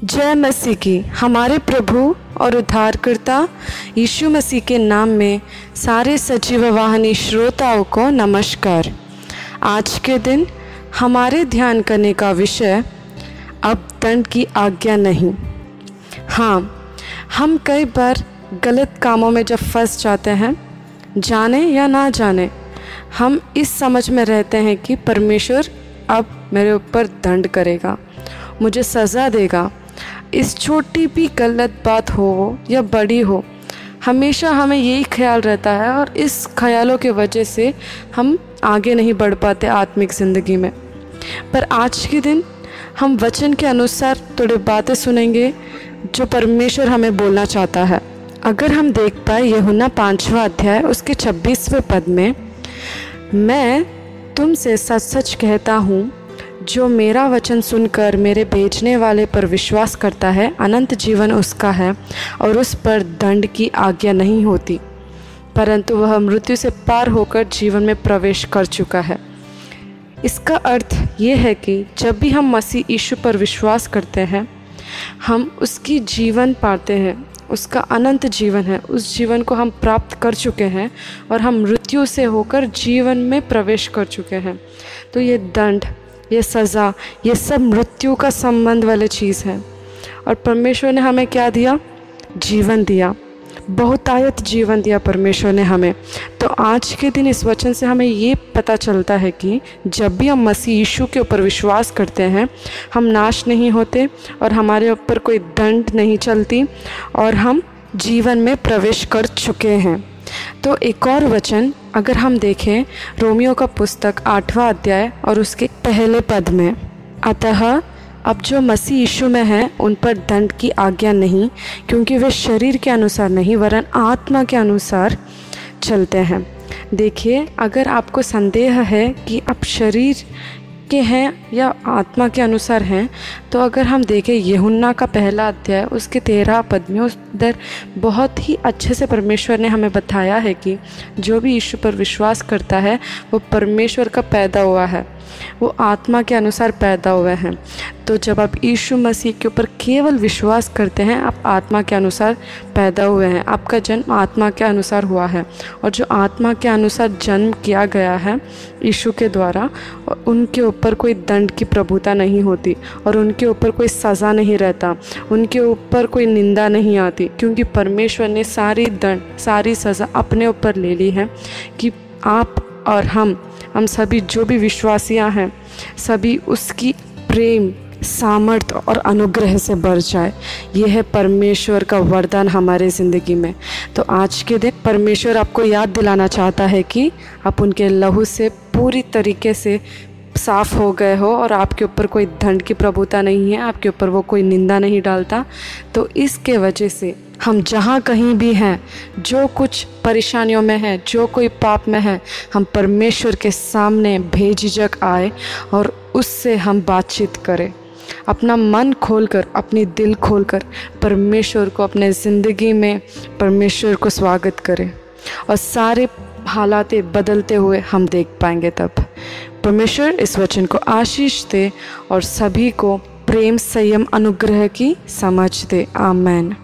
जय मसीह की। हमारे प्रभु और उद्धारकर्ता यीशु मसीह के नाम में सारे सजीव वाहनी श्रोताओं को नमस्कार। आज के दिन हमारे ध्यान करने का विषय अब दंड की आज्ञा नहीं। हाँ हम कई बार गलत कामों में जब फंस जाते हैं, जाने या ना जाने, हम इस समझ में रहते हैं कि परमेश्वर अब मेरे ऊपर दंड करेगा, मुझे सज़ा देगा इस छोटी भी गलत बात हो या बड़ी हो, हमेशा हमें यही ख्याल रहता है और इस ख्यालों के वजह से हम आगे नहीं बढ़ पाते आत्मिक ज़िंदगी में। पर आज के दिन हम वचन के अनुसार थोड़े बातें सुनेंगे जो परमेश्वर हमें बोलना चाहता है। अगर हम देख पाए यहुना पाँचवा अध्याय, उसके छब्बीसवें पद में, मैं तुमसे सच सच कहता हूँ जो मेरा वचन सुनकर मेरे भेजने वाले पर विश्वास करता है, अनंत जीवन उसका है और उस पर दंड की आज्ञा नहीं होती, परंतु वह मृत्यु से पार होकर जीवन में प्रवेश कर चुका है। इसका अर्थ ये है कि जब भी हम मसीह यीशु पर विश्वास करते हैं, हम उसकी जीवन पाते हैं, उसका अनंत जीवन है, उस जीवन को हम प्राप्त कर चुके हैं और हम मृत्यु से होकर जीवन में प्रवेश कर चुके हैं तो ये दंड ये सज़ा, ये सब मृत्यु का संबंध वाले चीज़ है। और परमेश्वर ने हमें क्या दिया? जीवन दिया। बहुतायत जीवन दिया परमेश्वर ने हमें। तो आज के दिन इस वचन से हमें ये पता चलता है कि जब भी हम मसीह यीशु के ऊपर विश्वास करते हैं, हम नाश नहीं होते और हमारे ऊपर कोई दंड नहीं चलती और हम जीवन में प्रवेश कर चुके हैं। तो एक और वचन, अगर हम देखें, रोमियो का पुस्तक आठवां अध्याय और उसके पहले पद में, अतः अब जो मसीह यीशु में हैं, उन पर दंड की आज्ञा नहीं, क्योंकि वे शरीर के अनुसार नहीं, वरन आत्मा के अनुसार चलते हैं। देखिए, अगर आपको संदेह है कि आप शरीर के हैं या आत्मा के अनुसार हैं तो अगर हम देखें यहुन्ना का पहला अध्याय, उसके तेरह पद में उस दर बहुत ही अच्छे से परमेश्वर ने हमें बताया है कि जो भी ईश्वर पर विश्वास करता है, वो परमेश्वर का पैदा हुआ है। वो आत्मा के अनुसार पैदा हुए हैं। तो जब आप यीशु मसीह के ऊपर केवल विश्वास करते हैं, आप आत्मा के अनुसार पैदा हुए हैं। आपका जन्म आत्मा के अनुसार हुआ है और जो आत्मा के अनुसार जन्म किया गया है यीशु के द्वारा, उनके ऊपर कोई दंड की प्रभुता नहीं होती और उनके ऊपर कोई सज़ा नहीं रहता, उनके ऊपर कोई निंदा नहीं आती, क्योंकि परमेश्वर ने सारी दंड, सारी सज़ा अपने ऊपर ले ली है कि आप और हम हम सभी जो भी विश्वासियाँ हैं, सभी उसकी प्रेम सामर्थ्य और अनुग्रह से बढ़ जाए। यह है परमेश्वर का वरदान हमारे ज़िंदगी में। तो आज के दिन परमेश्वर आपको याद दिलाना चाहता है कि आप उनके लहू से पूरी तरीके से साफ़ हो गए हो और आपके ऊपर कोई दंड की प्रभुता नहीं है, आपके ऊपर वो कोई निंदा नहीं डालता। तो इसके वजह से हम जहाँ कहीं भी हैं, जो कुछ परेशानियों में है, जो कोई पाप में है, हम परमेश्वर के सामने भेझिझक आए और उससे हम बातचीत करें। अपना मन खोलकर, अपनी दिल खोलकर परमेश्वर को अपने ज़िंदगी में परमेश्वर को स्वागत करें और सारे हालात बदलते हुए हम देख पाएँगे तब। परमेश्वर इस वचन को आशीष दे और सभी को प्रेम संयम अनुग्रह की समझ दे। आमैन।